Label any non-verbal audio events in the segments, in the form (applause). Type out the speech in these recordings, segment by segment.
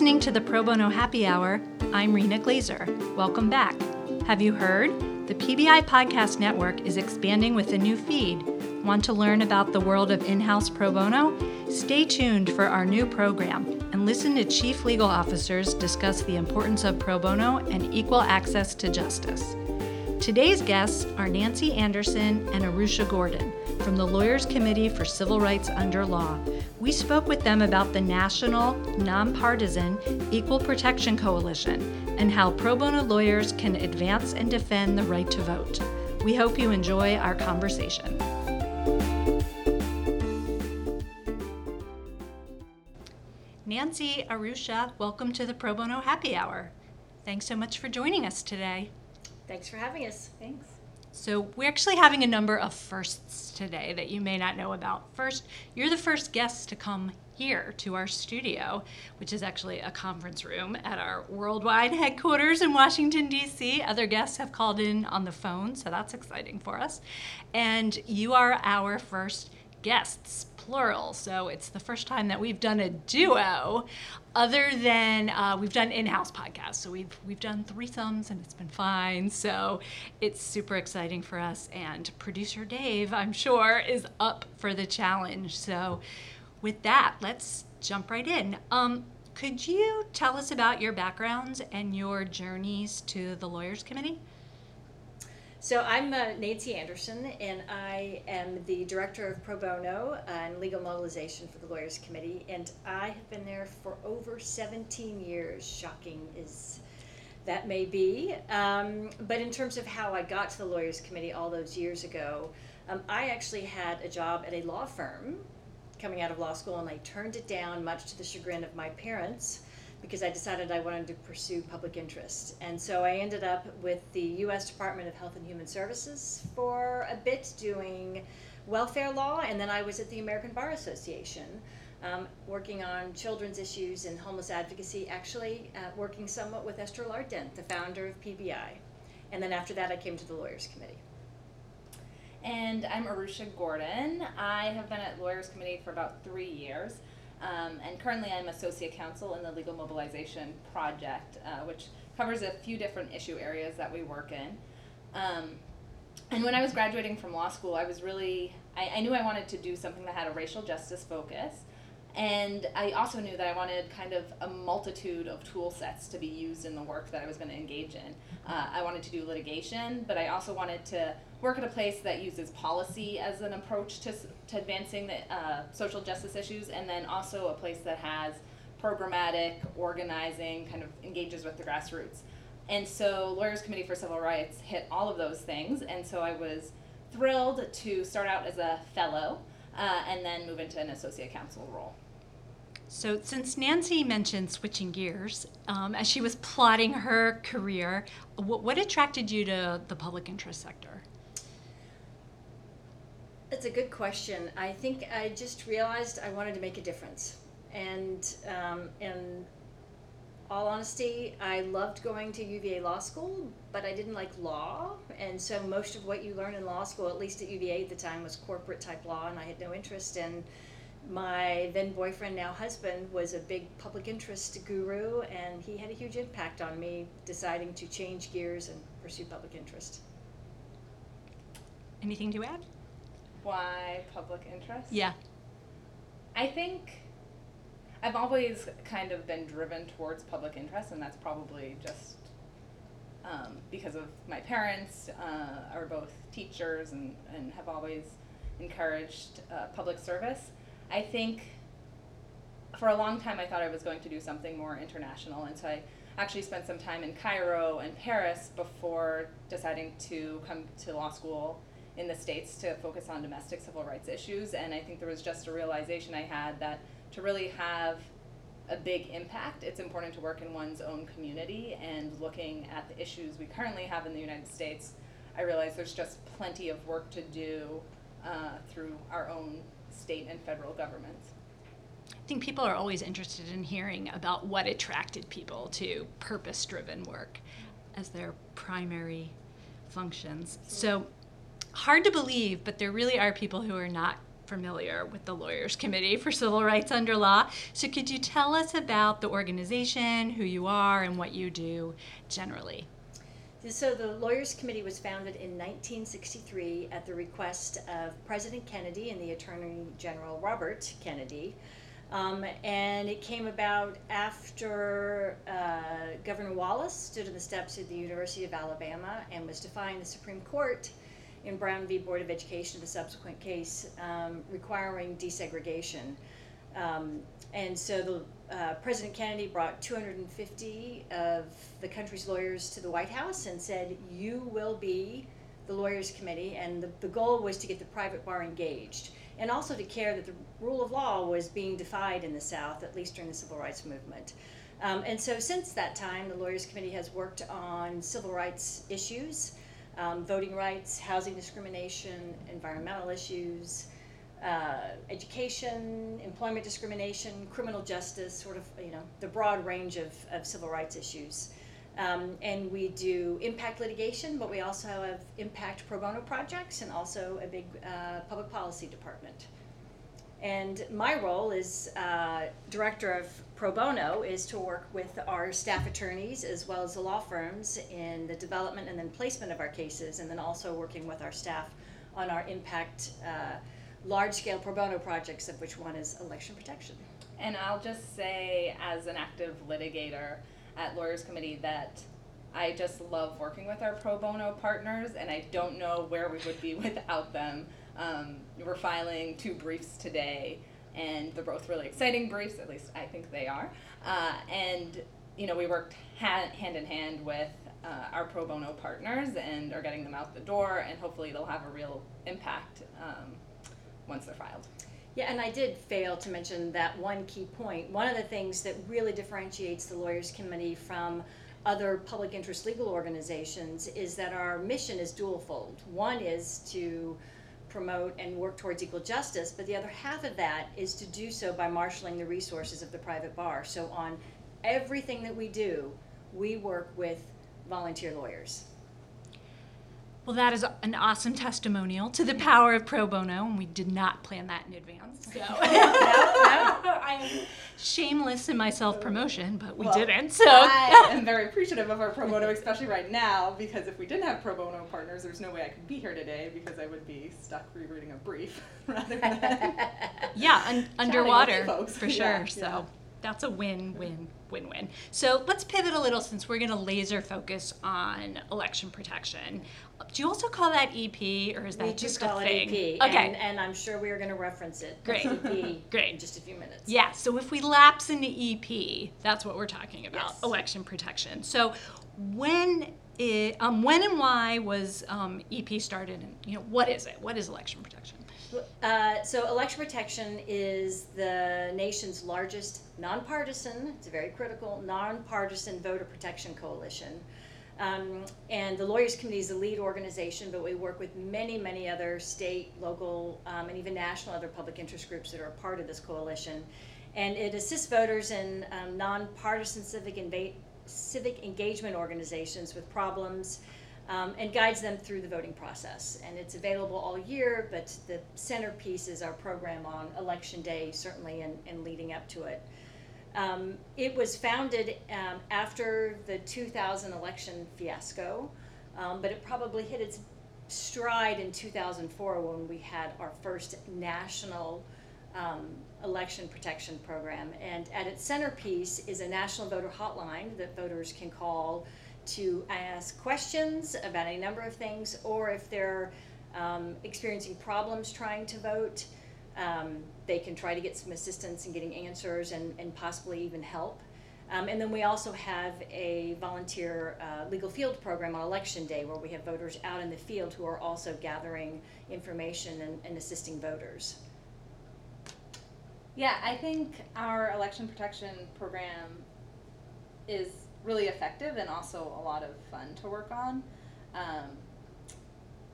listening to the Pro Bono Happy Hour. I'm Rena Glazer. Welcome back. Have you heard? The PBI Podcast Network is expanding with a new feed. Want to learn about the world of in house pro bono? Stay tuned for our new program and listen to chief legal officers discuss the importance of pro bono and equal access to justice. Today's guests are Nancy Anderson and Arusha Gordon from the Lawyers Committee for Civil Rights Under Law. We spoke with them about the National Nonpartisan Equal Protection Coalition and how pro bono lawyers can advance and defend the right to vote. We hope you enjoy our conversation. Nancy Arusha, welcome to the Pro Bono Happy Hour. Thanks so much for joining us today. Thanks for having us. Thanks. So, we're actually having a number of firsts today that you may not know about. First, you're the first guest to come here to our studio, which is actually a conference room at our worldwide headquarters in Washington, D.C. Other guests have called in on the phone, so that's exciting for us. And you are our first guests, plural. So it's the first time that we've done a duo, other than uh, we've done in-house podcasts. So we've we've done threesomes and it's been fine. So it's super exciting for us. And producer Dave, I'm sure, is up for the challenge. So with that, let's jump right in. Um, could you tell us about your backgrounds and your journeys to the Lawyers Committee? So I'm uh, Nancy Anderson, and I am the director of pro bono and legal mobilization for the Lawyers Committee, and I have been there for over 17 years. Shocking as that may be, um, but in terms of how I got to the Lawyers Committee all those years ago, um, I actually had a job at a law firm coming out of law school, and I turned it down, much to the chagrin of my parents because I decided I wanted to pursue public interest. And so I ended up with the U.S. Department of Health and Human Services for a bit doing welfare law, and then I was at the American Bar Association. Um, working on children's issues and homeless advocacy, actually uh, working somewhat with Esther Lardent, the founder of PBI. And then after that, I came to the Lawyers Committee. And I'm Arusha Gordon. I have been at Lawyers Committee for about three years. Um, and currently, I'm associate counsel in the Legal Mobilization Project, uh, which covers a few different issue areas that we work in. Um, and when I was graduating from law school, I was really, I, I, knew I wanted to do something that had a racial justice focus. And I also knew that I wanted kind of a multitude of tool sets to be used in the work that I was going to engage in. Uh, I wanted to do litigation, but I also wanted to work at a place that uses policy as an approach to, to advancing the uh, social justice issues, and then also a place that has programmatic organizing, kind of engages with the grassroots. And so, Lawyers Committee for Civil Rights hit all of those things, and so I was thrilled to start out as a fellow uh, and then move into an associate counsel role. So, since Nancy mentioned switching gears, um, as she was plotting her career, what, what attracted you to the public interest sector? That's a good question. I think I just realized I wanted to make a difference. And um, in all honesty, I loved going to UVA Law School, but I didn't like law. And so most of what you learn in law school, at least at UVA at the time, was corporate type law, and I had no interest in. My then boyfriend, now husband, was a big public interest guru, and he had a huge impact on me deciding to change gears and pursue public interest. Anything to add? Why public interest? Yeah. I think I've always kind of been driven towards public interest, and that's probably just um, because of my parents uh, are both teachers and, and have always encouraged uh, public service. I think for a long time I thought I was going to do something more international, and so I actually spent some time in Cairo and Paris before deciding to come to law school in the States to focus on domestic civil rights issues. And I think there was just a realization I had that to really have a big impact, it's important to work in one's own community. And looking at the issues we currently have in the United States, I realize there's just plenty of work to do uh, through our own state and federal governments. I think people are always interested in hearing about what attracted people to purpose driven work as their primary functions. So, hard to believe, but there really are people who are not familiar with the Lawyers Committee for Civil Rights Under Law. So, could you tell us about the organization, who you are, and what you do generally? So the Lawyers Committee was founded in 1963 at the request of President Kennedy and the Attorney General Robert Kennedy. Um, and it came about after uh, Governor Wallace stood on the steps of the University of Alabama and was defying the Supreme Court in Brown v. Board of Education, the subsequent case um, requiring desegregation. Um, and so the, uh, President Kennedy brought 250 of the country's lawyers to the White House and said, You will be the Lawyers Committee. And the, the goal was to get the private bar engaged and also to care that the rule of law was being defied in the South, at least during the Civil Rights Movement. Um, and so since that time, the Lawyers Committee has worked on civil rights issues, um, voting rights, housing discrimination, environmental issues, uh, education, employment discrimination, criminal justice, sort of, you know, the broad range of, of civil rights issues. Um, and we do impact litigation, but we also have impact pro bono projects and also a big uh, public policy department. And my role is uh, director of pro bono is to work with our staff attorneys as well as the law firms in the development and then placement of our cases, and then also working with our staff on our impact uh, large scale pro bono projects, of which one is election protection. And I'll just say, as an active litigator at Lawyers Committee, that I just love working with our pro bono partners, and I don't know where we would be (laughs) without them. Um, we're filing two briefs today, and they're both really exciting briefs, at least I think they are. Uh, and, you know, we worked hand, hand in hand with uh, our pro bono partners and are getting them out the door, and hopefully they'll have a real impact um, once they're filed. Yeah, and I did fail to mention that one key point. One of the things that really differentiates the Lawyers Committee from other public interest legal organizations is that our mission is dual-fold. One is to promote and work towards equal justice, but the other half of that is to do so by marshaling the resources of the private bar. So on everything that we do, we work with volunteer lawyers. Well, that is an awesome testimonial to the power of pro bono, and we did not plan that in advance. So (laughs) (laughs) I'm shameless in my self promotion, but we Well, didn't. So I (laughs) am very appreciative of our pro bono, especially right now, because if we didn't have pro bono partners, there's no way I could be here today because I would be stuck rereading a brief rather than. yeah, un- underwater folks. for sure. Yeah, so yeah. that's a win, win, win, win. So let's pivot a little since we're going to laser focus on election protection. Do you also call that EP, or is that we just call a it thing? EP, Okay. and, and I'm sure we are going to reference it. Great. EP (laughs) Great. In just a few minutes. Yeah, so if we lapse into EP, that's what we're talking about, Yes. election protection. So when it, um, when and why was um, EP started, and you know what is it? What is election protection? Uh, so election protection is the nation's largest nonpartisan, it's a very critical, nonpartisan voter protection coalition. Um, and the Lawyers Committee is the lead organization, but we work with many, many other state, local, um, and even national other public interest groups that are a part of this coalition. And it assists voters in um, nonpartisan civic, inva- civic engagement organizations with problems um, and guides them through the voting process. And it's available all year, but the centerpiece is our program on election day, certainly, and, and leading up to it. Um, it was founded um, after the 2000 election fiasco, um, but it probably hit its stride in 2004 when we had our first national um, election protection program. And at its centerpiece is a national voter hotline that voters can call to ask questions about a number of things, or if they're um, experiencing problems trying to vote, um, they can try to get some assistance in getting answers and, and possibly even help. Um, and then we also have a volunteer uh, legal field program on election day where we have voters out in the field who are also gathering information and, and assisting voters. Yeah, I think our election protection program is really effective and also a lot of fun to work on. Um,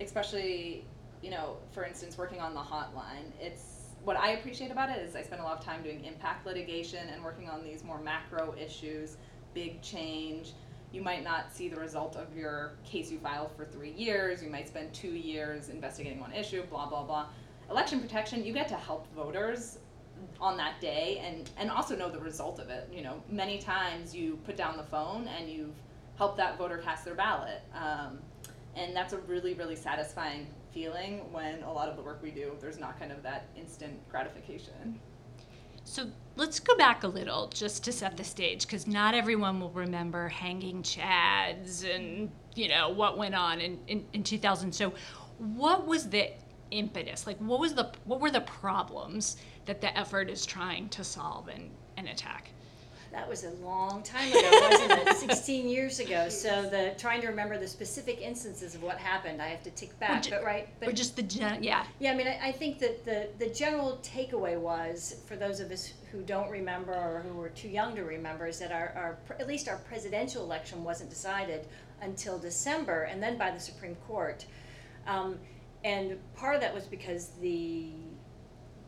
especially, you know, for instance, working on the hotline. It's what I appreciate about it is I spend a lot of time doing impact litigation and working on these more macro issues, big change. You might not see the result of your case you filed for three years. You might spend two years investigating one issue, blah, blah, blah. election protection, you get to help voters on that day and, and also know the result of it. You know, many times you put down the phone and you've helped that voter cast their ballot. Um, and that's a really, really satisfying feeling when a lot of the work we do, there's not kind of that instant gratification. So let's go back a little just to set the stage because not everyone will remember hanging chads and you know what went on in, in, in 2000 so what was the impetus? Like what was the what were the problems that the effort is trying to solve and, and attack That was a long time ago, wasn't it? (laughs) 16 years ago. (laughs) So the trying to remember the specific instances of what happened, I have to tick back. ju- but right, but or just the gen- yeah Yeah, I mean, I, I think that the, the general takeaway was, for those of us who don't remember or who were too young to remember, is that our, our at least our presidential election wasn't decided until December, and then by the Supreme Court. Um, and part of that was because the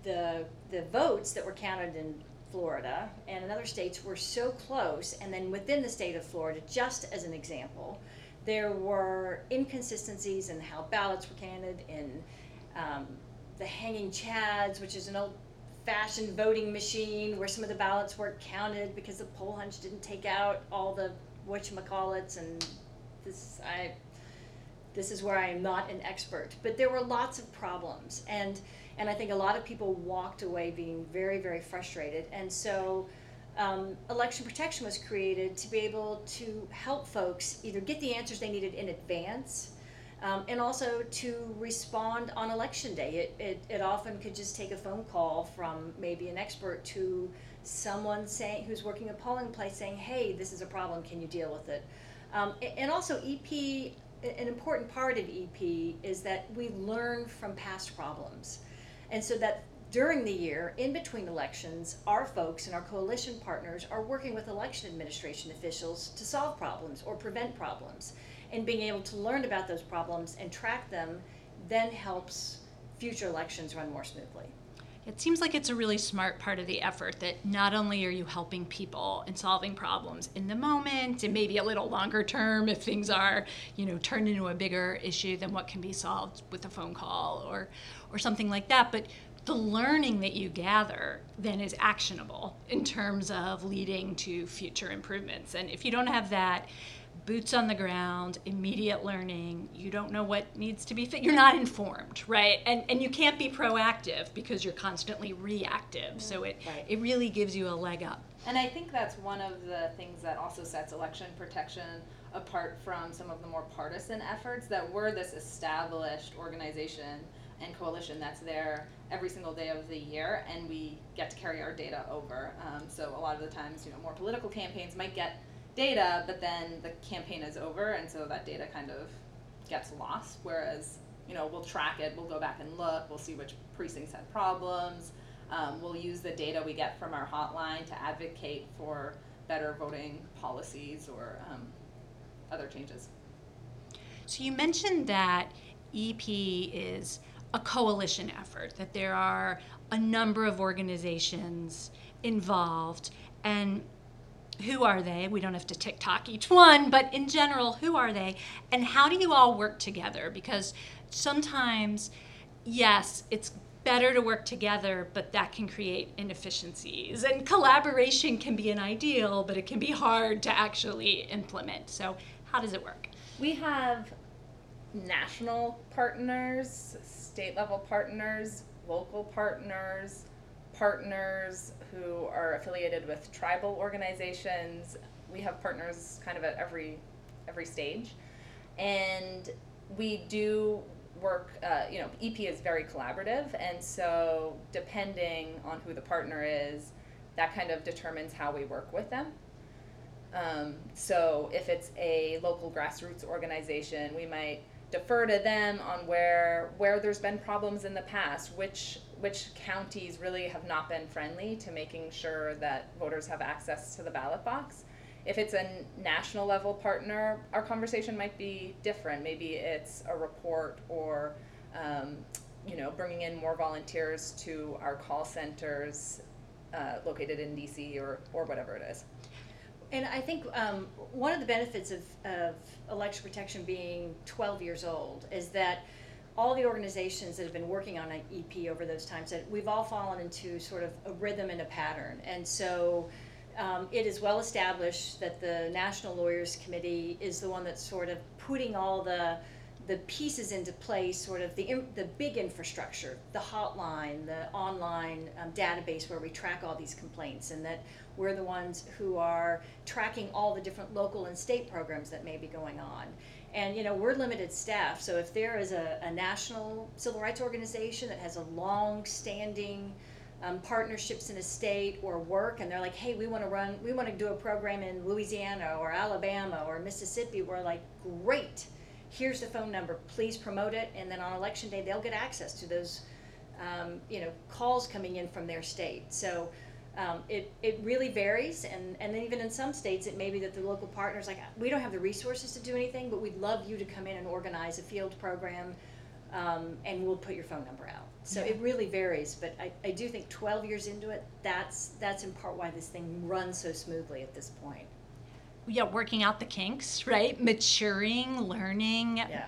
the the votes that were counted in Florida and in other states were so close, and then within the state of Florida, just as an example, there were inconsistencies in how ballots were counted, in um, the hanging chads, which is an old fashioned voting machine where some of the ballots weren't counted because the poll hunch didn't take out all the whatchamacallits and this I this is where I am not an expert. But there were lots of problems and and I think a lot of people walked away being very, very frustrated. And so um, election protection was created to be able to help folks either get the answers they needed in advance um, and also to respond on election day. It, it, it often could just take a phone call from maybe an expert to someone saying who's working a polling place saying, "Hey, this is a problem. Can you deal with it?" Um, and also, EP. An important part of EP is that we learn from past problems, and so that during the year, in between elections, our folks and our coalition partners are working with election administration officials to solve problems or prevent problems. And being able to learn about those problems and track them then helps future elections run more smoothly. It seems like it's a really smart part of the effort that not only are you helping people and solving problems in the moment and maybe a little longer term if things are, you know, turned into a bigger issue than what can be solved with a phone call or or something like that, but the learning that you gather then is actionable in terms of leading to future improvements. And if you don't have that boots on the ground, immediate learning. You don't know what needs to be fit. You're not informed, right? And and you can't be proactive because you're constantly reactive. So it Right. it really gives you a leg up. And I think that's one of the things that also sets election protection apart from some of the more partisan efforts that we're this established organization and coalition that's there every single day of the year and we get to carry our data over. Um, so a lot of the times, you know, more political campaigns might get data, but then the campaign is over and so that data kind of gets lost. Whereas, you know, we'll track it, we'll go back and look, we'll see which precincts had problems. Um, we'll use the data we get from our hotline to advocate for better voting policies or um, other changes. So you mentioned that EP is a coalition effort, that there are a number of organizations involved, and who are they? We don't have to tick tock each one, but in general, who are they? And how do you all work together? Because sometimes, yes, it's better to work together, but that can create inefficiencies. And collaboration can be an ideal, but it can be hard to actually implement. So, how does it work? We have national partners, state level partners, local partners, partners who are affiliated with tribal organizations. We have partners kind of at every every stage, and we do work. Uh, you know, EP is very collaborative, and so depending on who the partner is, that kind of determines how we work with them. Um, so if it's a local grassroots organization, we might defer to them on where where there's been problems in the past, which which counties really have not been friendly to making sure that voters have access to the ballot box. If it's a national level partner, our conversation might be different. Maybe it's a report or um, you know bringing in more volunteers to our call centers uh, located in DC or or whatever it is. And I think um, one of the benefits of, of election protection being 12 years old is that all the organizations that have been working on an EP over those times, that we've all fallen into sort of a rhythm and a pattern. And so um, it is well established that the National Lawyers Committee is the one that's sort of putting all the the pieces into place, sort of the the big infrastructure, the hotline, the online um, database where we track all these complaints, and that we're the ones who are tracking all the different local and state programs that may be going on. And you know we're limited staff, so if there is a, a national civil rights organization that has a long-standing um, partnerships in a state or work, and they're like, hey, we want to run, we want to do a program in Louisiana or Alabama or Mississippi, we're like, great here's the phone number, please promote it, and then on election day, they'll get access to those, um, you know, calls coming in from their state. So um, it, it really varies, and, and then even in some states, it may be that the local partners, like, we don't have the resources to do anything, but we'd love you to come in and organize a field program, um, and we'll put your phone number out. So it really varies, but I, I do think 12 years into it, that's, that's in part why this thing runs so smoothly at this point. Yeah, working out the kinks, right? Maturing, learning, Yeah.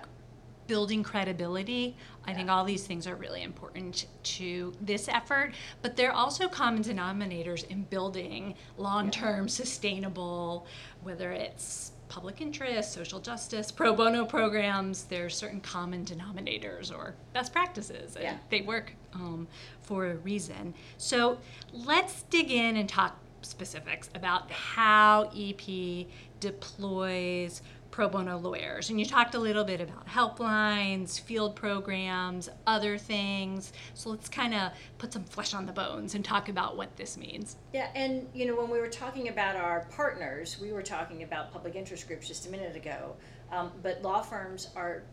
Building credibility. I think all these things are really important to this effort, but they're also common denominators in building long term sustainable, whether it's public interest, social justice, pro bono programs, there's certain common denominators or best practices, and Yeah. they work um, for a reason. So let's dig in and talk specifics about how EP deploys pro bono lawyers. And you talked a little bit about helplines, field programs, other things. So let's kind of put some flesh on the bones and talk about what this means. Yeah, and you know, when we were talking about our partners, we were talking about public interest groups just a minute ago. Um, but law firms are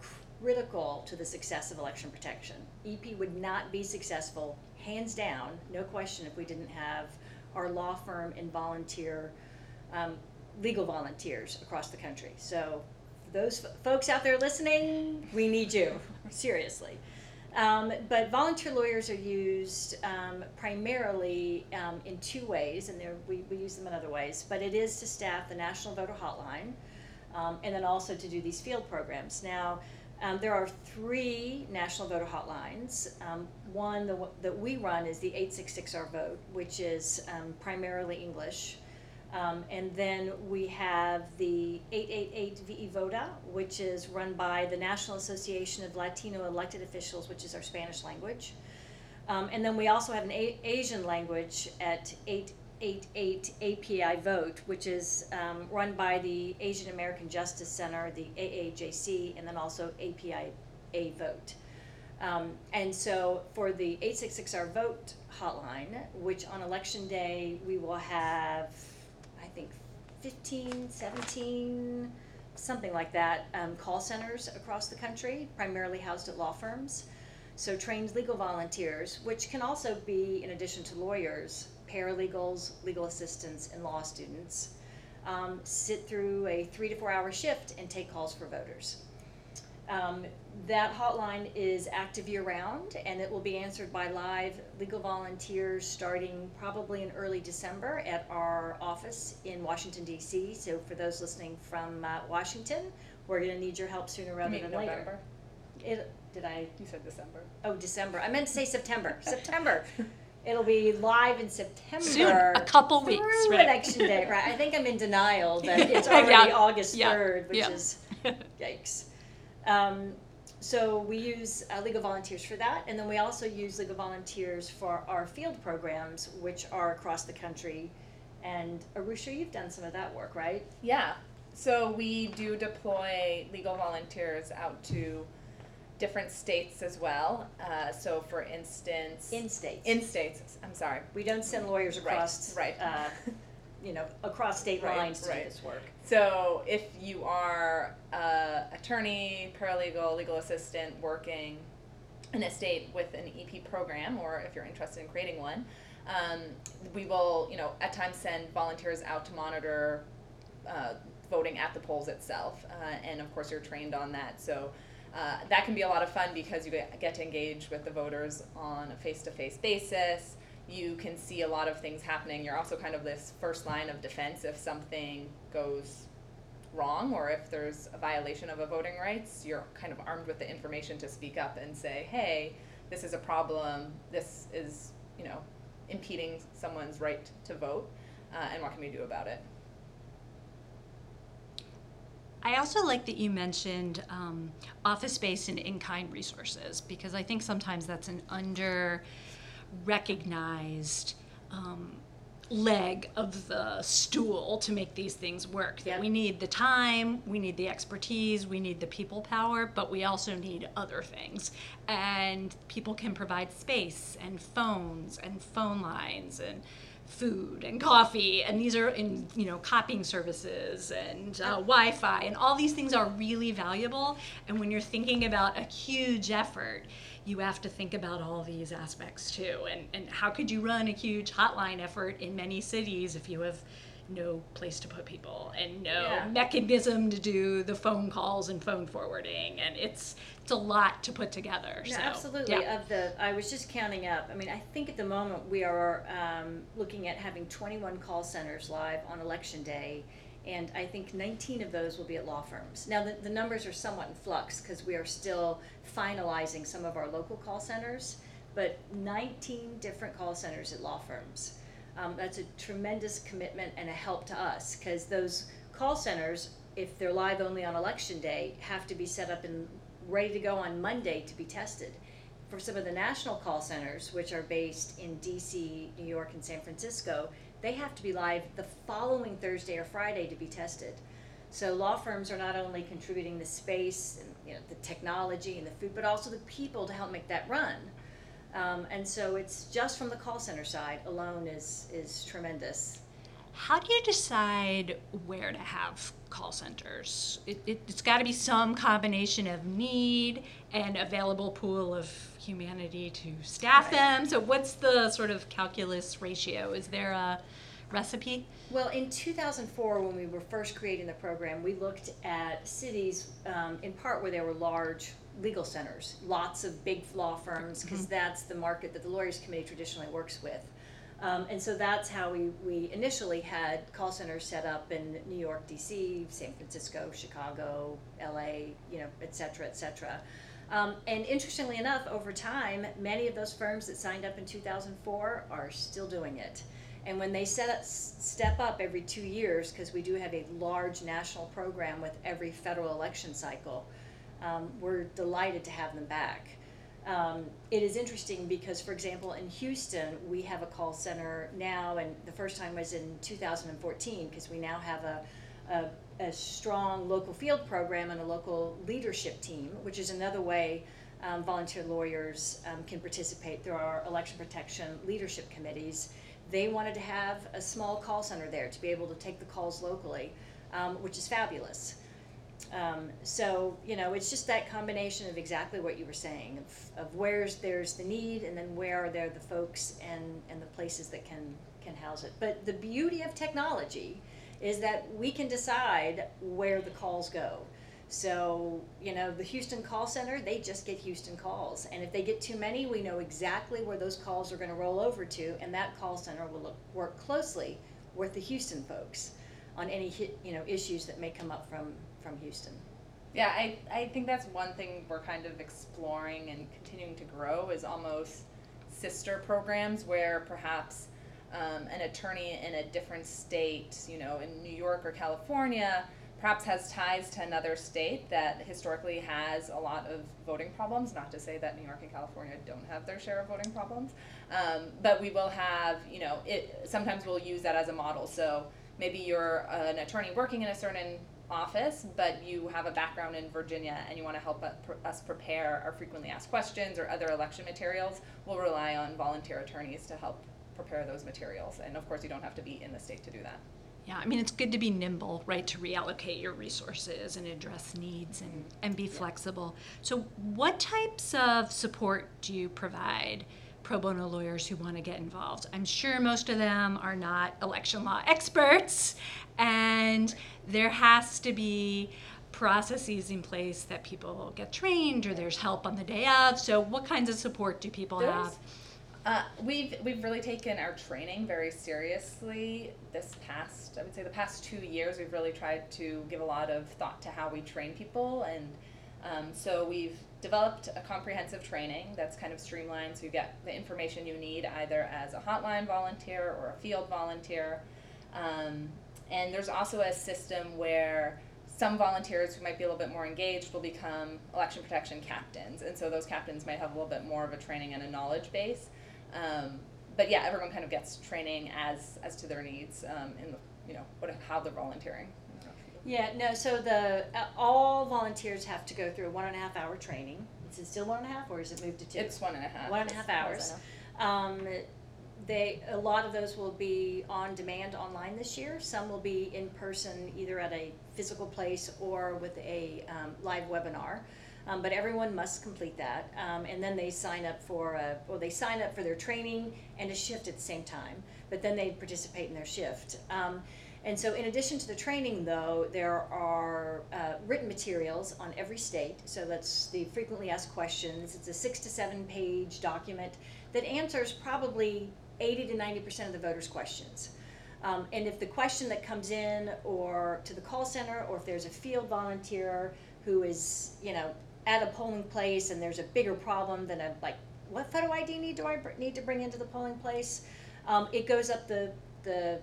critical to the success of election protection. EP would not be successful, hands down, no question, if we didn't have our law firm and volunteer, um, legal volunteers across the country. So, for those f- folks out there listening, we need you, (laughs) seriously. Um, but volunteer lawyers are used um, primarily um, in two ways, and we, we use them in other ways. But it is to staff the National Voter Hotline, um, and then also to do these field programs. Now, um, there are three National Voter Hotlines. Um, one the, that we run is the 866 Our Vote, which is um, primarily English. Um, and then we have the 888 Ve y Vota, which is run by the National Association of Latino Elected Officials, which is our Spanish language. Um, and then we also have an a- Asian language at 888 API Vote, which is um, run by the Asian American Justice Center, the AAJC, and then also API A Vote. Um, and so for the 866 Our Vote hotline, which on election day we will have, think, 15, 17, something like that, um, call centers across the country, primarily housed at law firms. So trained legal volunteers, which can also be, in addition to lawyers, paralegals, legal assistants, and law students, um, sit through a three to four hour shift and take calls for voters. Um, that hotline is active year round and it will be answered by live legal volunteers starting probably in early December at our office in Washington, D.C. So, for those listening from uh, Washington, we're going to need your help sooner rather mean than November? later. It, did I? You said December. Oh, December. I meant to say September. (laughs) September. It'll be live in September. Soon, a couple weeks, right. election day. Right. I think I'm in denial that (laughs) it's Yeah, already August yeah, 3rd, which yeah. is (laughs) yikes. Um, so we use uh, legal volunteers for that, and then we also use legal volunteers for our field programs, which are across the country. And Arusha, you've done some of that work, right? Yeah. So we do deploy legal volunteers out to different states as well. Uh, so, for instance, In states. in states, I'm sorry. we don't send lawyers Right, across, right. Uh, (laughs) you know, across state Right, lines to right. do this work. So, if you are a attorney, paralegal, legal assistant working in a state with an EP program, or if you're interested in creating one, um, we will, you know, at times send volunteers out to monitor uh, voting at the polls itself, uh, and of course you're trained on that. So. Uh, that can be a lot of fun because you get, get to engage with the voters on a face-to-face basis. You can see a lot of things happening. You're also kind of this first line of defense if something goes wrong or if there's a violation of a voting rights, you're kind of armed with the information to speak up and say, hey, this is a problem, this is, you know, impeding someone's right to vote, uh, and what can we do about it? I also like that you mentioned um, office space and in kind resources because I think sometimes that's an under recognized um, leg of the stool to make these things work. That Yep. we need the time, we need the expertise, we need the people power, but we also need other things. And people can provide space and phones and phone lines and food and coffee and these are in you know copying services and uh, wi-fi and all these things are really valuable and when you're thinking about a huge effort you have to think about all these aspects too and, and how could you run a huge hotline effort in many cities if you have no place to put people and no Yeah. mechanism to do the phone calls and phone forwarding and it's it's a lot to put together No, so absolutely. yeah. Of the, I was just counting up. I mean, I think at the moment we are um, looking at having 21 call centers live on election day, and I think 19 of those will be at law firms. Now, the, the numbers are somewhat in flux because we are still finalizing some of our local call centers, but 19 different call centers at law firms. Um, that's a tremendous commitment and a help to us because those call centers, if they're live only on election day, have to be set up and ready to go on Monday to be tested. For some of the national call centers, which are based in DC, New York, and San Francisco, they have to be live the following Thursday or Friday to be tested. So law firms are not only contributing the space and you know the technology and the food, but also the people to help make that run. Um, and so it's just from the call center side alone is is tremendous. How do you decide where to have call centers? It, it, it's got to be some combination of need and available pool of humanity to staff Right. them. So, what's the sort of calculus ratio? Is there a recipe? Well, in 2004, when we were first creating the program, we looked at cities um, in part where there were large legal centers, lots of big law firms, because that's the market that the Lawyers Committee traditionally works with. Um, and so that's how we, we initially had call centers set up in New York, DC, San Francisco, Chicago, LA, you know, et cetera, et cetera. Um, and interestingly enough, over time, many of those firms that signed up in 2004 are still doing it. And when they set up, step up every two years, because we do have a large national program with every federal election cycle, um, we're delighted to have them back. Um, it is interesting because, for example, in Houston, we have a call center now, and the first time was in 2014 because we now have a, a, a strong local field program and a local leadership team, which is another way um, volunteer lawyers um, can participate through our election protection leadership committees. They wanted to have a small call center there to be able to take the calls locally, um, which is fabulous. Um, so, you know, it's just that combination of exactly what you were saying of, of where's there's the need and then where are there the folks and, and the places that can, can house it. But the beauty of technology is that we can decide where the calls go. So, you know, the Houston call center, they just get Houston calls. And if they get too many, we know exactly where those calls are going to roll over to, and that call center will look, work closely with the Houston folks on any you know issues that may come up from from Houston. Yeah, I, I think that's one thing we're kind of exploring and continuing to grow is almost sister programs where perhaps um, an attorney in a different state, you know, in New York or California, perhaps has ties to another state that historically has a lot of voting problems. Not to say that New York and California don't have their share of voting problems, um, but we will have, you know, it. Sometimes we'll use that as a model. So maybe you're an attorney working in a certain office, but you have a background in Virginia and you want to help us prepare our frequently asked questions or other election materials, we'll rely on volunteer attorneys to help prepare those materials. And of course, you don't have to be in the state to do that. Yeah, I mean, it's good to be nimble, right, to reallocate your resources and address needs and, and be flexible. So, what types of support do you provide pro bono lawyers who want to get involved? I'm sure most of them are not election law experts, and there has to be processes in place that people get trained or there's help on the day of. So, what kinds of support do people There's- have? Uh, we've we've really taken our training very seriously this past I would say the past two years we've really tried to give a lot of thought to how we train people and um, so we've developed a comprehensive training that's kind of streamlined so you get the information you need either as a hotline volunteer or a field volunteer um, and there's also a system where some volunteers who might be a little bit more engaged will become election protection captains and so those captains might have a little bit more of a training and a knowledge base um, but yeah, everyone kind of gets training as as to their needs um, in the you know what how they're volunteering. Yeah, no, so the, uh, all volunteers have to go through a one and a half hour training. Is it still one and a half or is it moved to two? It's one and a half. One and a half as far as hours. Um, they, a lot of those will be on demand online this year. Some will be in person, either at a physical place or with a um, live webinar. Um, but everyone must complete that, um, and then they sign up for a, well, they sign up for their training and a shift at the same time. But then they participate in their shift. Um, and so, in addition to the training, though, there are uh, written materials on every state. So that's the frequently asked questions. It's a six to seven page document that answers probably 80 to 90 percent of the voters' questions. Um, and if the question that comes in, or to the call center, or if there's a field volunteer who is, you know, at a polling place and there's a bigger problem than a like, what photo ID need do I br- need to bring into the polling place? Um, it goes up the the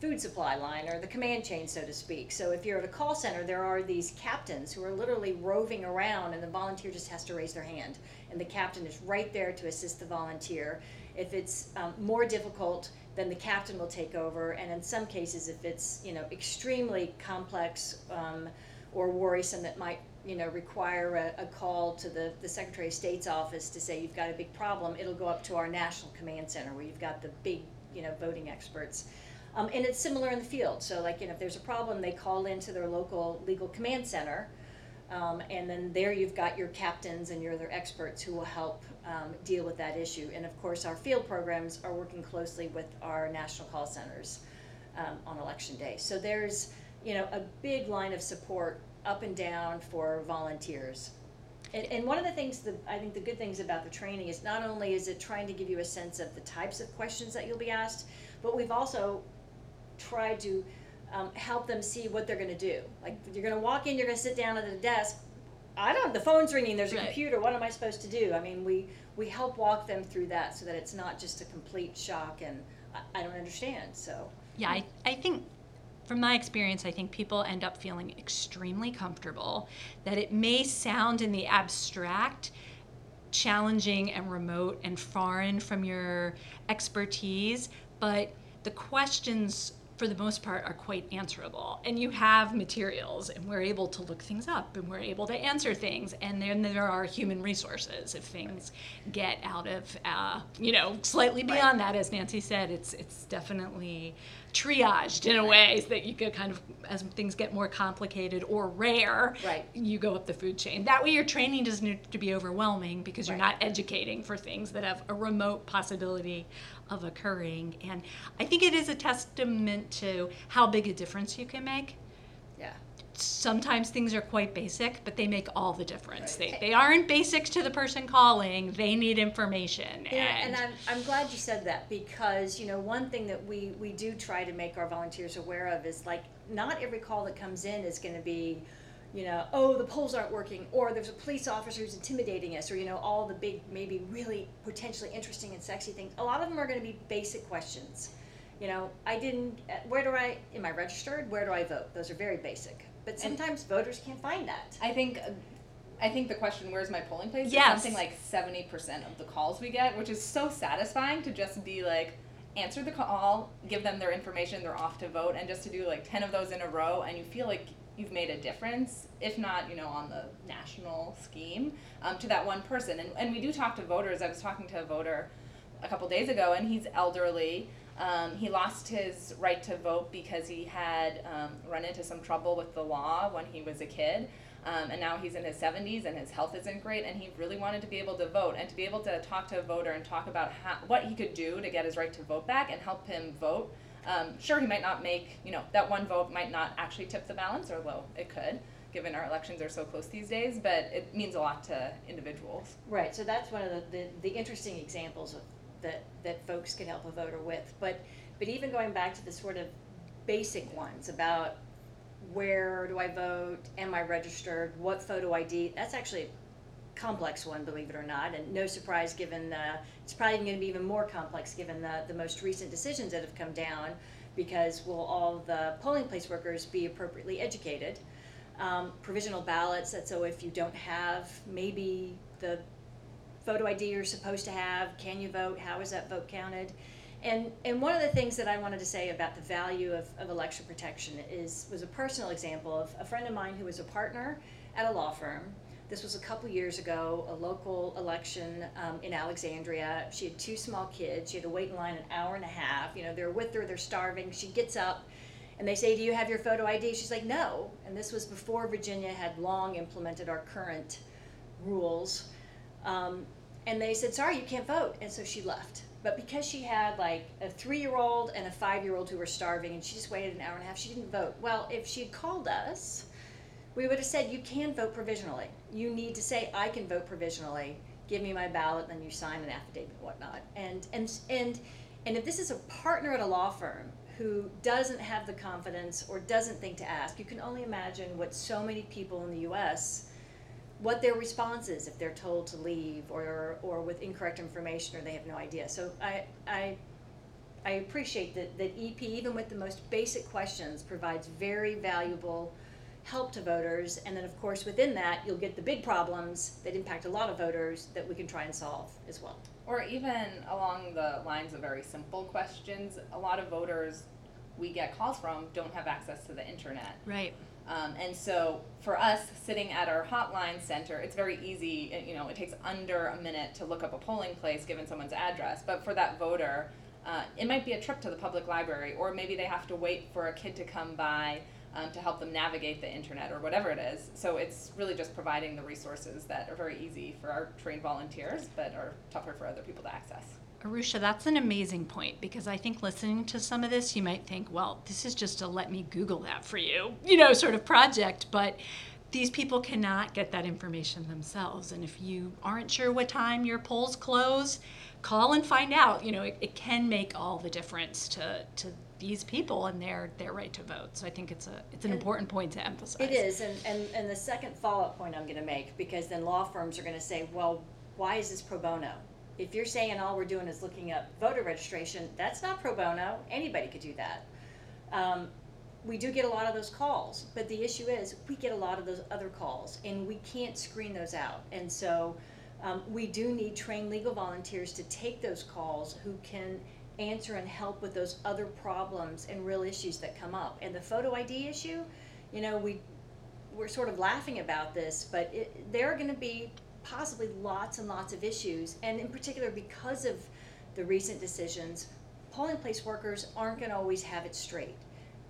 food supply line or the command chain, so to speak. So if you're at a call center, there are these captains who are literally roving around, and the volunteer just has to raise their hand, and the captain is right there to assist the volunteer. If it's um, more difficult, then the captain will take over, and in some cases, if it's you know extremely complex um, or worrisome, that might you know require a, a call to the, the Secretary of State's office to say you've got a big problem, it'll go up to our national command center where you've got the big you know voting experts. Um, and it's similar in the field. So, like, you know, if there's a problem, they call into their local legal command center, um, and then there you've got your captains and your other experts who will help um, deal with that issue. And of course, our field programs are working closely with our national call centers um, on election day. So there's, you know, a big line of support up and down for volunteers. And, and one of the things that I think the good things about the training is not only is it trying to give you a sense of the types of questions that you'll be asked, but we've also tried to um, help them see what they're going to do. Like you're going to walk in, you're going to sit down at a desk. I don't. The phone's ringing. There's a Right. computer. What am I supposed to do? I mean, we we help walk them through that so that it's not just a complete shock and I, I don't understand. So Yeah, I, I think from my experience, I think people end up feeling extremely comfortable that it may sound in the abstract challenging and remote and foreign from your expertise, but the questions for the most part are quite answerable and you have materials and we're able to look things up and we're able to answer things and then there are human resources if things get out of uh, you know slightly Right. beyond that as nancy said it's it's definitely triaged in a way that you could kind of as things get more complicated or rare Right. you go up the food chain that way your training doesn't need to be overwhelming because you're Right. not educating for things that have a remote possibility of occurring. And i think it is a testament to how big a difference you can make. Yeah. sometimes things are quite basic but they make all the difference. Right. they, they aren't basic to the person calling. They need information. Yeah, and, and I'm, I'm glad you said that because you know one thing that we we do try to make our volunteers aware of is like not every call that comes in is going to be you know oh the polls aren't working or there's a police officer who's intimidating us or you know all the big maybe really potentially interesting and sexy things a lot of them are going to be basic questions you know i didn't uh, where do i am i registered where do i vote those are very basic but sometimes voters can't find that I think. uh, I think the question, "Where's my polling place?" Yes. is something like seventy percent of the calls we get, which is so satisfying to just be like, answer the call, give them their information, they're off to vote, and just to do like ten of those in a row, and you feel like you've made a difference, if not, you know, on the national scheme, um, to that one person. And and we do talk to voters. I was talking to a voter a couple days ago, and he's elderly. Um, he lost his right to vote because he had um, run into some trouble with the law when he was a kid. Um, and now he's in his 70s and his health isn't great, and he really wanted to be able to vote and to be able to talk to a voter and talk about how, what he could do to get his right to vote back and help him vote. Um, sure, he might not make, you know, that one vote might not actually tip the balance, or although it could, given our elections are so close these days, but it means a lot to individuals. Right, so that's one of the, the, the interesting examples of that, that folks can help a voter with. But, but even going back to the sort of basic ones about where do I vote, am I registered, what photo ID, that's actually complex one, believe it or not, and no surprise given, uh, it's probably going to be even more complex given the, the most recent decisions that have come down, because will all the polling place workers be appropriately educated? Um, provisional ballots, that's so if you don't have maybe the photo ID you're supposed to have, can you vote, how is that vote counted? And, and one of the things that I wanted to say about the value of, of election protection is, was a personal example of a friend of mine who was a partner at a law firm. This was a couple years ago, a local election um, in Alexandria. She had two small kids. She had to wait in line an hour and a half. You know, they're with her, they're starving. She gets up and they say, Do you have your photo ID? She's like, No. And this was before Virginia had long implemented our current rules. Um, and they said, Sorry, you can't vote. And so she left. But because she had like a three year old and a five year old who were starving and she just waited an hour and a half, she didn't vote. Well, if she had called us, we would have said, You can vote provisionally. You need to say, I can vote provisionally. Give me my ballot, and then you sign an affidavit and whatnot. And, and, and, and if this is a partner at a law firm who doesn't have the confidence or doesn't think to ask, you can only imagine what so many people in the US what their response is if they're told to leave or, or with incorrect information or they have no idea. So I, I, I appreciate that, that EP, even with the most basic questions, provides very valuable help to voters. And then, of course, within that, you'll get the big problems that impact a lot of voters that we can try and solve as well. Or even along the lines of very simple questions, a lot of voters we get calls from don't have access to the internet. Right. Um, and so for us sitting at our hotline center, it's very easy. it- You know, it takes under a minute to look up a polling place given someone's address. But for that voter, uh, it might be a trip to the public library, or maybe they have to wait for a kid to come by um, to help them navigate the internet or whatever it is. So it's really just providing the resources that are very easy for our trained volunteers, but are tougher for other people to access. Arusha, that's an amazing point because I think listening to some of this, you might think, well, this is just a let me Google that for you, you know, sort of project. But these people cannot get that information themselves. And if you aren't sure what time your polls close, call and find out. You know, it, it can make all the difference to, to these people and their, their right to vote. So I think it's a it's an And important point to emphasize. It is, and, and, and the second follow-up point I'm gonna make, because then law firms are gonna say, well, why is this pro bono? If you're saying all we're doing is looking up voter registration, that's not pro bono, anybody could do that. Um, we do get a lot of those calls, but the issue is, we get a lot of those other calls, and we can't screen those out. And so, um, we do need trained legal volunteers to take those calls who can answer and help with those other problems and real issues that come up. And the photo ID issue, you know, we, we're sort of laughing about this, but it, there are gonna be possibly lots and lots of issues, and in particular, because of the recent decisions, polling place workers aren't gonna always have it straight.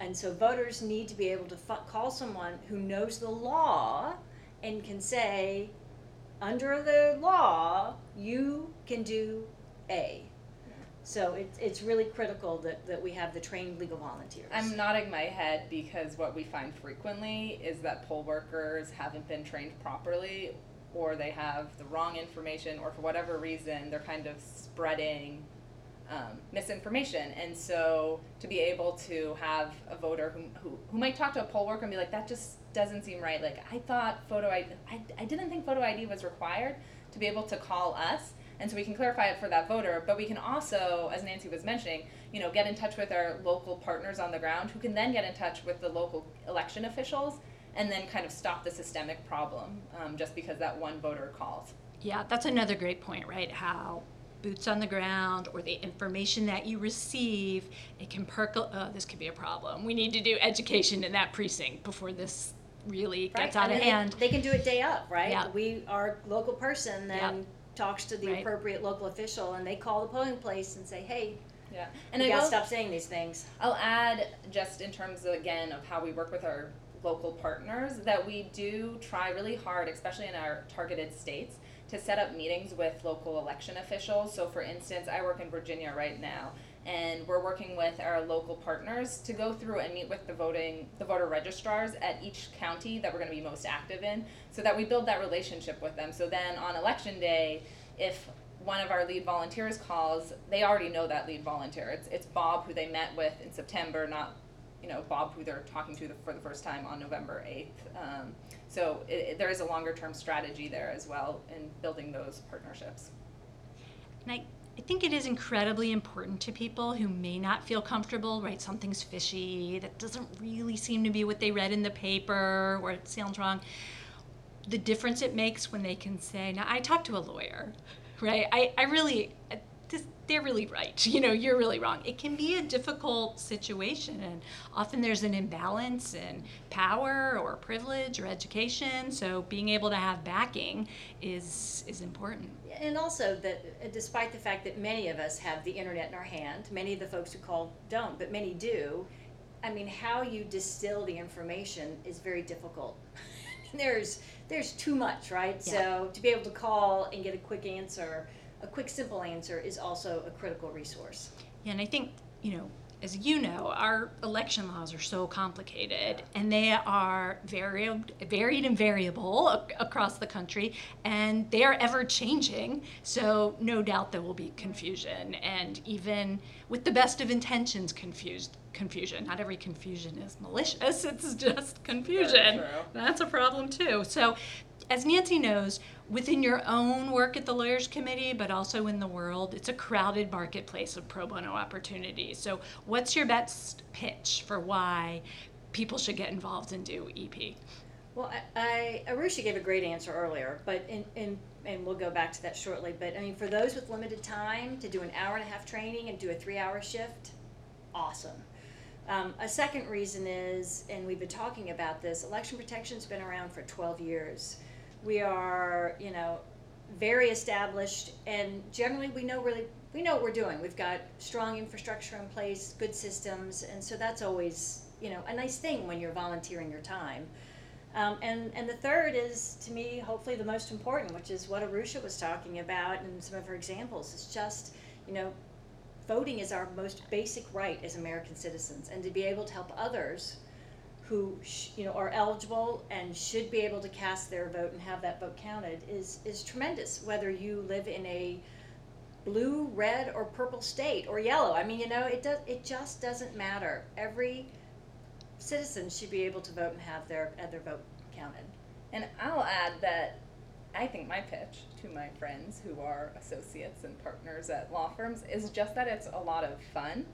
And so voters need to be able to call someone who knows the law and can say, under the law, you can do A. So it's, it's really critical that, that we have the trained legal volunteers. I'm nodding my head because what we find frequently is that poll workers haven't been trained properly or they have the wrong information or for whatever reason they're kind of spreading um, misinformation. And so to be able to have a voter who, who, who might talk to a poll worker and be like, that just doesn't seem right. Like, I thought photo ID, I, I didn't think photo ID was required to be able to call us. And so we can clarify it for that voter, but we can also, as Nancy was mentioning, you know, get in touch with our local partners on the ground who can then get in touch with the local election officials and then kind of stop the systemic problem um, just because that one voter calls. Yeah, that's another great point, right? How boots on the ground or the information that you receive, it can percolate. Oh, this could be a problem. We need to do education in that precinct before this really Right? gets out And of they- hand. They can do it day up, right? Yeah. We, our local person Yeah. then talks to the Right. appropriate local official and they call the polling place and say, hey, Yeah, and you I gotta will stop saying these things. I'll add just in terms of, again of how we work with our local partners that we do try really hard, especially in our targeted states, to set up meetings with local election officials. So, for instance, I work in Virginia right now, and we're working with our local partners to go through and meet with the voting the voter registrars at each county that we're going to be most active in, so that we build that relationship with them. So then on election day, if one of our lead volunteers calls, they already know that lead volunteer. It's, it's Bob who they met with in September, not, you know, Bob who they're talking to the, for the first time on November 8th. Um, so it, it, there is a longer term strategy there as well in building those partnerships. And I, I think it is incredibly important to people who may not feel comfortable, right? Something's fishy, that doesn't really seem to be what they read in the paper, or it sounds wrong. The difference it makes when they can say, now I talked to a lawyer, right? I, I really, this, they're really right. (laughs) You know, you're really wrong. It can be a difficult situation, and often there's an imbalance in power or privilege or education. So being able to have backing is is important. And also that uh, despite the fact that many of us have the internet in our hand, many of the folks who call don't, but many do. I mean, how you distill the information is very difficult. (laughs) there's there's too much, right? Yeah. So to be able to call and get a quick answer, a quick simple answer is also a critical resource. Yeah, and I think, you know, as you know, our election laws are so complicated and they are varied, varied and variable ac- across the country and they are ever changing. So, no doubt there will be confusion and even with the best of intentions, confused confusion. Not every confusion is malicious, (laughs) it's just confusion. That's a problem too. So, as Nancy knows, within your own work at the Lawyers Committee, but also in the world, it's a crowded marketplace of pro bono opportunities. So, what's your best pitch for why people should get involved and do EP? Well, I, I Arusha gave a great answer earlier, but in, in and we'll go back to that shortly. But I mean, for those with limited time to do an hour and a half training and do a three-hour shift, awesome. Um, a second reason is, and we've been talking about this, election protection's been around for 12 years. We are, you know, very established, and generally we know really we know what we're doing. We've got strong infrastructure in place, good systems, and so that's always, you know, a nice thing when you're volunteering your time. Um, and, and the third is, to me, hopefully the most important, which is what Arusha was talking about in some of her examples. It's just, you know, voting is our most basic right as American citizens, and to be able to help others who, sh- you know, are eligible and should be able to cast their vote and have that vote counted is, is tremendous, whether you live in a blue, red, or purple state, or yellow. I mean, you know, it does, it just doesn't matter. Every citizen should be able to vote and have their have their vote counted. And I'll add that I think my pitch to my friends who are associates and partners at law firms is just that it's a lot of fun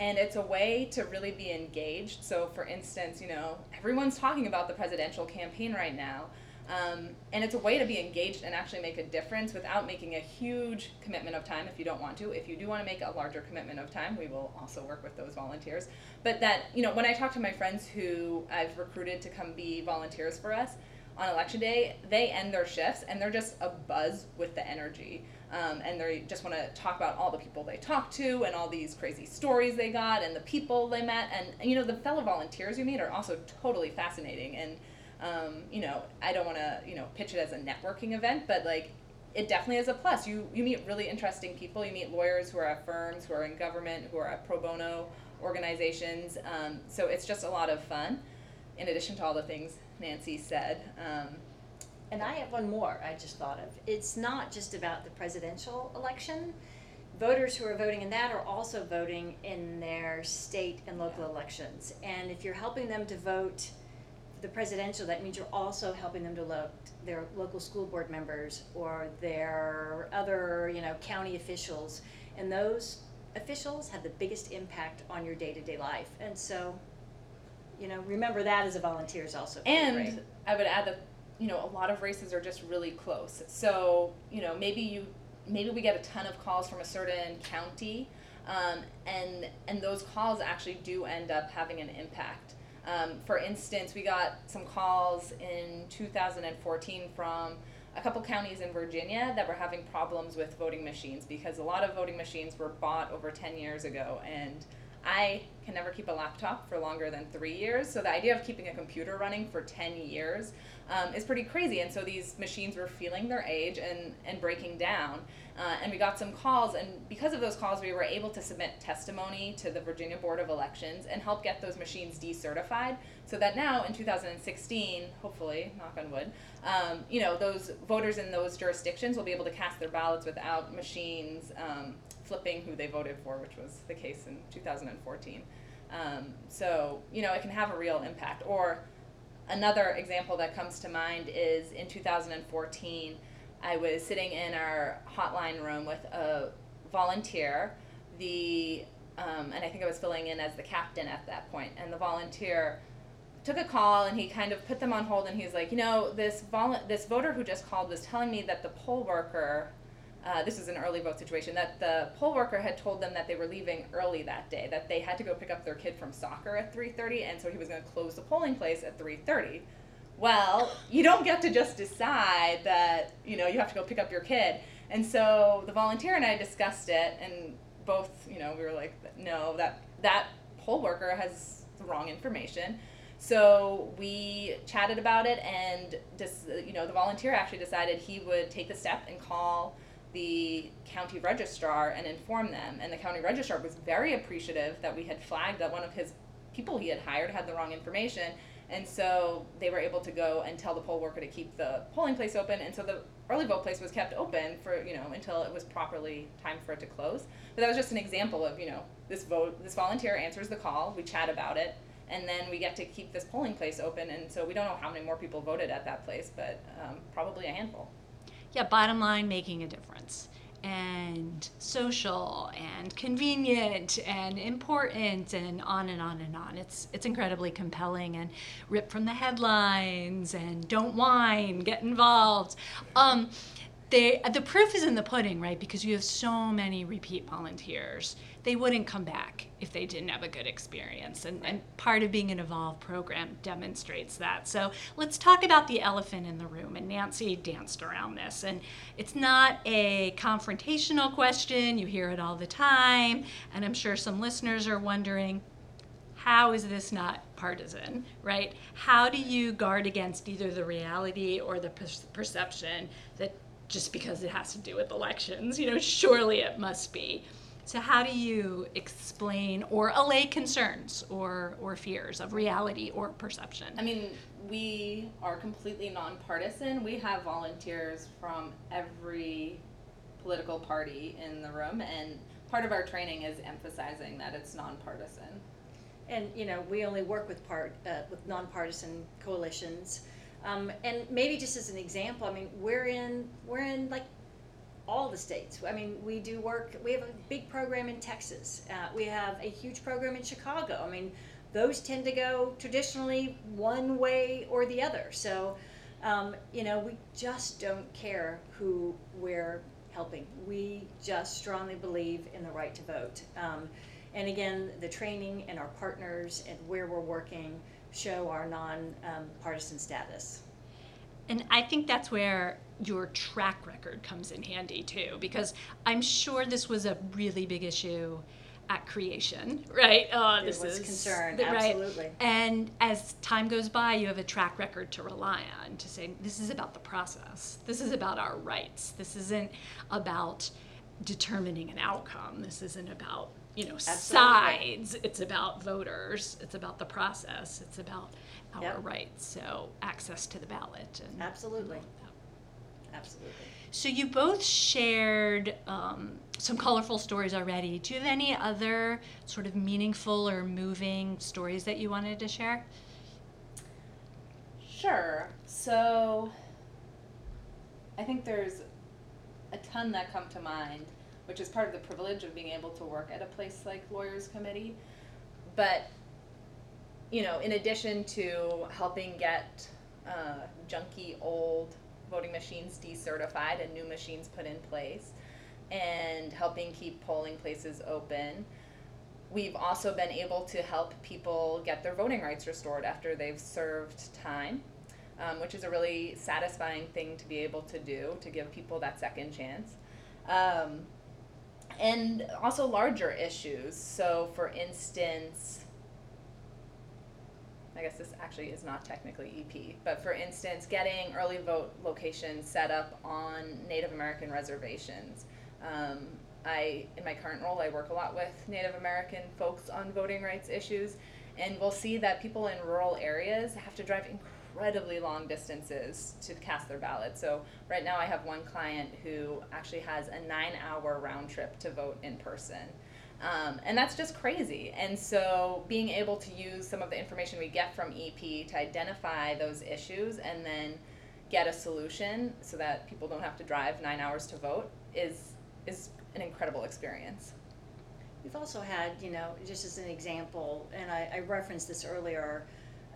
and it's a way to really be engaged. So, for instance, you know, everyone's talking about the presidential campaign right now. Um, and it's a way to be engaged and actually make a difference without making a huge commitment of time if you don't want to. If you do want to make a larger commitment of time, we will also work with those volunteers. But that, you know, when I talk to my friends who I've recruited to come be volunteers for us on election day, they end their shifts and they're just a buzz with the energy. Um, and they just want to talk about all the people they talked to and all these crazy stories they got and the people they met. And, you know, the fellow volunteers you meet are also totally fascinating. And, um, you know, I don't want to, you know, pitch it as a networking event, but like it definitely is a plus. You you meet really interesting people. You meet lawyers who are at firms, who are in government, who are at pro bono organizations. Um, so it's just a lot of fun. In addition to all the things Nancy said. Um, And I have one more I just thought of. It's not just about the presidential election. Voters who are voting in that are also voting in their state and local elections. And if you're helping them to vote for the presidential, that means you're also helping them to vote their local school board members or their other, you know, county officials. And those officials have the biggest impact on your day-to-day life. And so, you know, remember that as a volunteer is also pretty and great. I would add that you know a lot of races are just really close. So you know maybe you maybe we get a ton of calls from a certain county, um, and and those calls actually do end up having an impact. Um, for instance, we got some calls in 2014 from a couple counties in Virginia that were having problems with voting machines because a lot of voting machines were bought over 10 years ago and I can never keep a laptop for longer than three years. So the idea of keeping a computer running for 10 years um, is pretty crazy. And so these machines were feeling their age and, and breaking down. Uh, and we got some calls, and because of those calls, we were able to submit testimony to the Virginia Board of Elections and help get those machines decertified so that now in 2016, hopefully, knock on wood, um, you know, those voters in those jurisdictions will be able to cast their ballots without machines um, flipping who they voted for, which was the case in 2014. Um, so, you know, it can have a real impact. Or another example that comes to mind is in 2014, I was sitting in our hotline room with a volunteer, the um, and I think I was filling in as the captain at that point, and the volunteer took a call and he kind of put them on hold and he was like, you know, this vol- this voter who just called was telling me that the poll worker, uh, this is an early vote situation, that the poll worker had told them that they were leaving early that day, that they had to go pick up their kid from soccer at 3:30, and so he was going to close the polling place at 3:30. Well, you don't get to just decide that you know you have to go pick up your kid, and so the volunteer and I discussed it, and both you know we were like, no, that that poll worker has the wrong information so we chatted about it, and just you know, the volunteer actually decided he would take the step and call the county registrar and inform them. And the county registrar was very appreciative that we had flagged that one of his people he had hired had the wrong information. And so they were able to go and tell the poll worker to keep the polling place open. And so the early vote place was kept open for, you know, until it was properly time for it to close. But that was just an example of, you know, this vote, this volunteer answers the call, we chat about it, and then we get to keep this polling place open. And so we don't know how many more people voted at that place, but um, probably a handful. Yeah, bottom line, making a difference. And social and convenient and important and on and on and on. It's it's incredibly compelling and rip from the headlines and don't whine, get involved. Um, they, the proof is in the pudding, right? Because you have so many repeat volunteers. They wouldn't come back if they didn't have a good experience. And, and part of being an evolved program demonstrates that. So let's talk about the elephant in the room. And Nancy danced around this. And it's not a confrontational question, you hear it all the time. And I'm sure some listeners are wondering how is this not partisan, right? How do you guard against either the reality or the per- perception that just because it has to do with elections. You know, surely it must be. So how do you explain or allay concerns or, or fears of reality or perception? I mean, we are completely nonpartisan. We have volunteers from every political party in the room, and part of our training is emphasizing that it's nonpartisan. And, you know, we only work with part, uh, with nonpartisan coalitions. Um, and maybe just as an example, I mean, we're in, we're in like all the states. I mean, we do work, we have a big program in Texas. Uh, we have a huge program in Chicago. I mean, those tend to go traditionally one way or the other. So, um, you know, we just don't care who we're helping. We just strongly believe in the right to vote. Um, and again, the training and our partners and where we're working show our non-partisan um, status. And I think that's where your track record comes in handy too, because I'm sure this was a really big issue at creation, right? Oh, this was is concern, right? absolutely. And as time goes by, you have a track record to rely on to say this is about the process. This is about our rights. This isn't about determining an outcome. This isn't about you know Absolutely. sides. It's about voters. It's about the process. It's about our yep. rights. So access to the ballot. And Absolutely. Absolutely. So you both shared um, some colorful stories already. Do you have any other sort of meaningful or moving stories that you wanted to share? Sure. So I think there's a ton that come to mind which is part of the privilege of being able to work at a place like Lawyers Committee. But, you know, in addition to helping get uh, junky old voting machines decertified and new machines put in place, and helping keep polling places open, we've also been able to help people get their voting rights restored after they've served time. Um, which is a really satisfying thing to be able to do to give people that second chance. Um, and also larger issues. So, for instance, I guess this actually is not technically EP, but for instance, getting early vote locations set up on Native American reservations. Um, I, in my current role, I work a lot with Native American folks on voting rights issues, and we'll see that people in rural areas have to drive incredibly long distances to cast their ballot. So right now, I have one client who actually has a nine-hour round trip to vote in person. Um, and that's just crazy. And so, being able to use some of the information we get from EP to identify those issues and then get a solution so that people don't have to drive nine hours to vote is is an incredible experience. We've also had, you know, just as an example, and I, I referenced this earlier,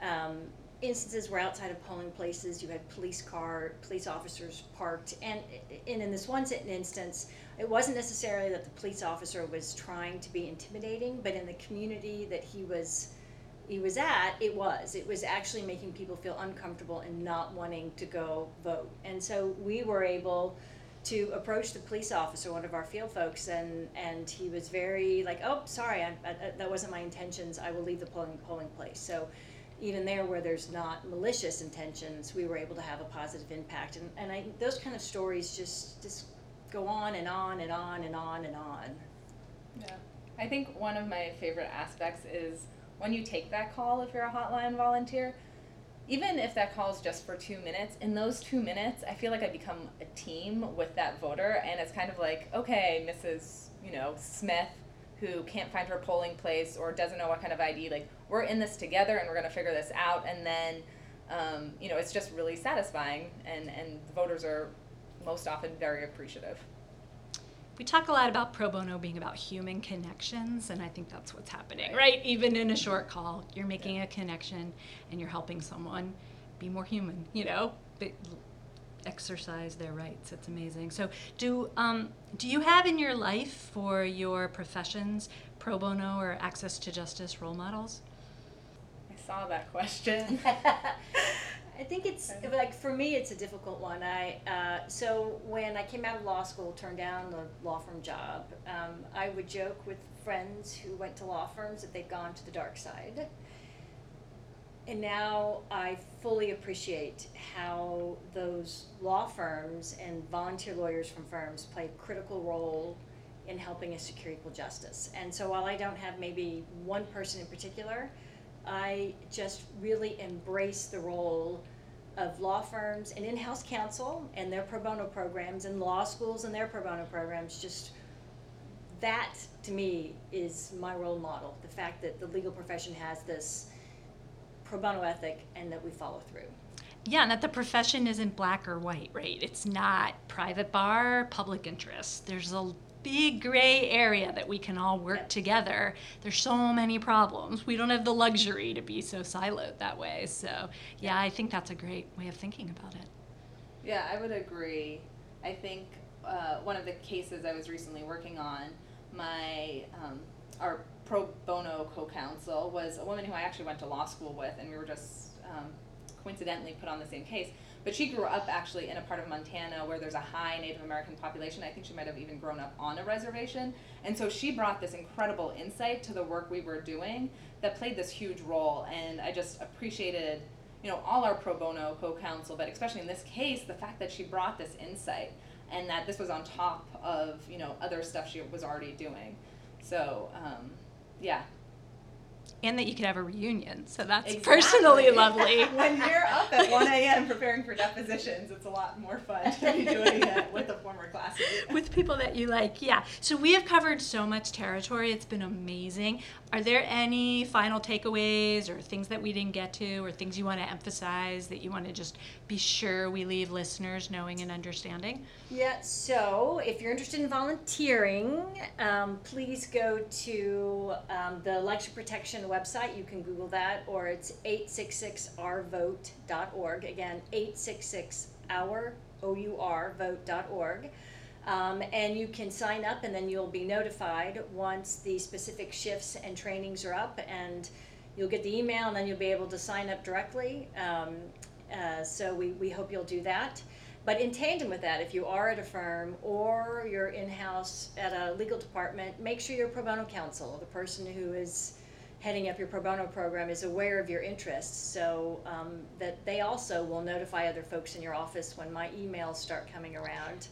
um, instances where outside of polling places you had police car, police officers parked, and, and in this one instance, it wasn't necessarily that the police officer was trying to be intimidating, but in the community that he was he was at, it was. It was actually making people feel uncomfortable and not wanting to go vote. And so we were able to approach the police officer, one of our field folks, and and he was very like, "Oh, sorry, I, I, that wasn't my intentions. I will leave the polling polling place." So even there where there's not malicious intentions, we were able to have a positive impact. And, and I, those kind of stories just, just go on and on and on and on and on. Yeah. I think one of my favorite aspects is when you take that call if you're a hotline volunteer, even if that call is just for two minutes, in those two minutes, I feel like I become a team with that voter, and it's kind of like, okay, Mrs. You know Smith, who can't find her polling place or doesn't know what kind of ID, like we're in this together, and we're gonna figure this out, and then, um, you know, it's just really satisfying, and and the voters are most often very appreciative. We talk a lot about pro bono being about human connections, and I think that's what's happening, right? Even in a short call, you're making yeah. a connection and you're helping someone be more human, you know, exercise their rights. It's amazing. So, do um, do you have in your life for your professions pro bono or access to justice role models? Saw that question. (laughs) I think it's like for me, it's a difficult one. I uh, so when I came out of law school, turned down the law firm job. Um, I would joke with friends who went to law firms that they've gone to the dark side. And now I fully appreciate how those law firms and volunteer lawyers from firms play a critical role in helping us secure equal justice. And so while I don't have maybe one person in particular, I just really embrace the role of law firms and in-house counsel and their pro bono programs and law schools and their pro bono programs just that to me is my role model the fact that the legal profession has this pro bono ethic and that we follow through yeah, and that the profession isn't black or white, right? It's not private bar, public interest. There's a big gray area that we can all work together. There's so many problems. We don't have the luxury to be so siloed that way. So, yeah, I think that's a great way of thinking about it. Yeah, I would agree. I think uh, one of the cases I was recently working on, my um, our pro bono co-counsel was a woman who I actually went to law school with, and we were just um, coincidentally put on the same case. But she grew up actually in a part of Montana where there's a high Native American population. I think she might have even grown up on a reservation. And so she brought this incredible insight to the work we were doing that played this huge role. And I just appreciated, you know, all our pro bono co-counsel, but especially in this case, the fact that she brought this insight and that this was on top of, you know, other stuff she was already doing. So, um, yeah, and that you could have a reunion. So that's exactly. personally (laughs) lovely. when you're up at 1 a.m. preparing for depositions, it's a lot more fun to be doing it with a former classmate. (laughs) With people that you like, yeah. So we have covered so much territory. It's been amazing. Are there any final takeaways or things that we didn't get to or things you want to emphasize that you want to just be sure we leave listeners knowing and understanding? Yeah, so if you're interested in volunteering, um, please go to um, the election protection website. You can Google that, or it's 866ourvote.org. Again, 866our, O-U-R, vote.org. Um, and you can sign up, and then you'll be notified once the specific shifts and trainings are up, and you'll get the email, and then you'll be able to sign up directly. Um, uh, so we, we hope you'll do that. But in tandem with that, if you are at a firm or you're in-house at a legal department, make sure your pro bono counsel, the person who is heading up your pro bono program is aware of your interests so um, that they also will notify other folks in your office when my emails start coming around.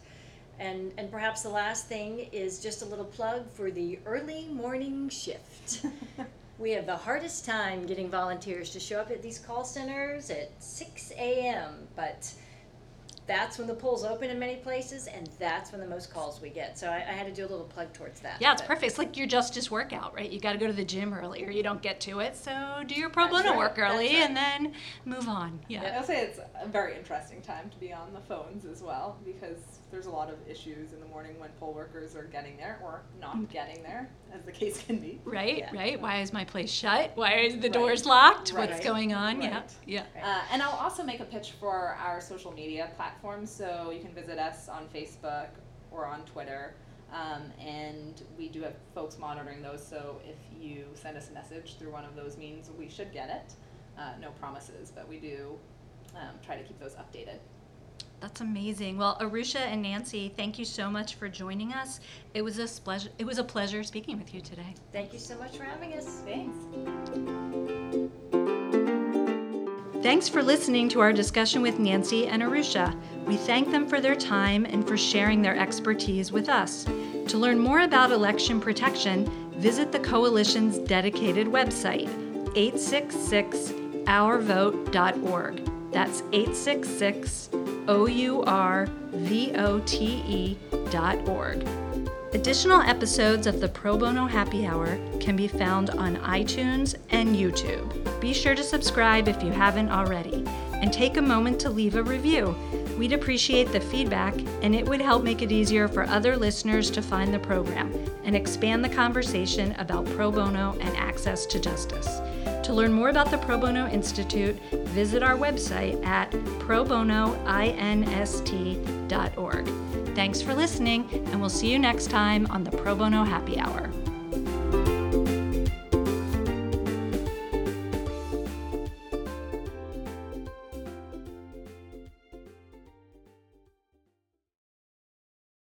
And, and perhaps the last thing is just a little plug for the early morning shift. (laughs) we have the hardest time getting volunteers to show up at these call centers at 6 a.m., but that's when the polls open in many places, and that's when the most calls we get. So I, I had to do a little plug towards that. Yeah, it's but- perfect. It's like your justice workout, right? You got to go to the gym early or you don't get to it. So do your pro That's bono right, work early right. and then move on. Yeah. I'll say it's a very interesting time to be on the phones as well because there's a lot of issues in the morning when poll workers are getting there or not getting there, as the (laughs) case can be. Right, Yeah. right. Why is my place shut? Why is the Right. doors locked? What's going on? Yeah, Right. yeah. Uh, and I'll also make a pitch for our social media platforms. So you can visit us on Facebook or on Twitter. Um, and we do have folks monitoring those. So if you send us a message through one of those means, we should get it. Uh, no promises, but we do um, try to keep those updated. That's amazing. Well, Arusha and Nancy, thank you so much for joining us. It was a pleasure. It was a pleasure speaking with you today. Thank you so much for having us. Thanks. Thanks for listening to our discussion with Nancy and Arusha. We thank them for their time and for sharing their expertise with us. To learn more about election protection, visit the coalition's dedicated website, 866ourvote.org. That's 866 O U R V O T E dot org. Additional episodes of the Pro Bono Happy Hour can be found on iTunes and YouTube. Be sure to subscribe if you haven't already, and take a moment to leave a review. We'd appreciate the feedback, and it would help make it easier for other listeners to find the program and expand the conversation about pro bono and access to justice. To learn more about the Pro Bono Institute, visit our website at probonoinst.org. Thanks for listening, and we'll see you next time on the Pro Bono Happy Hour.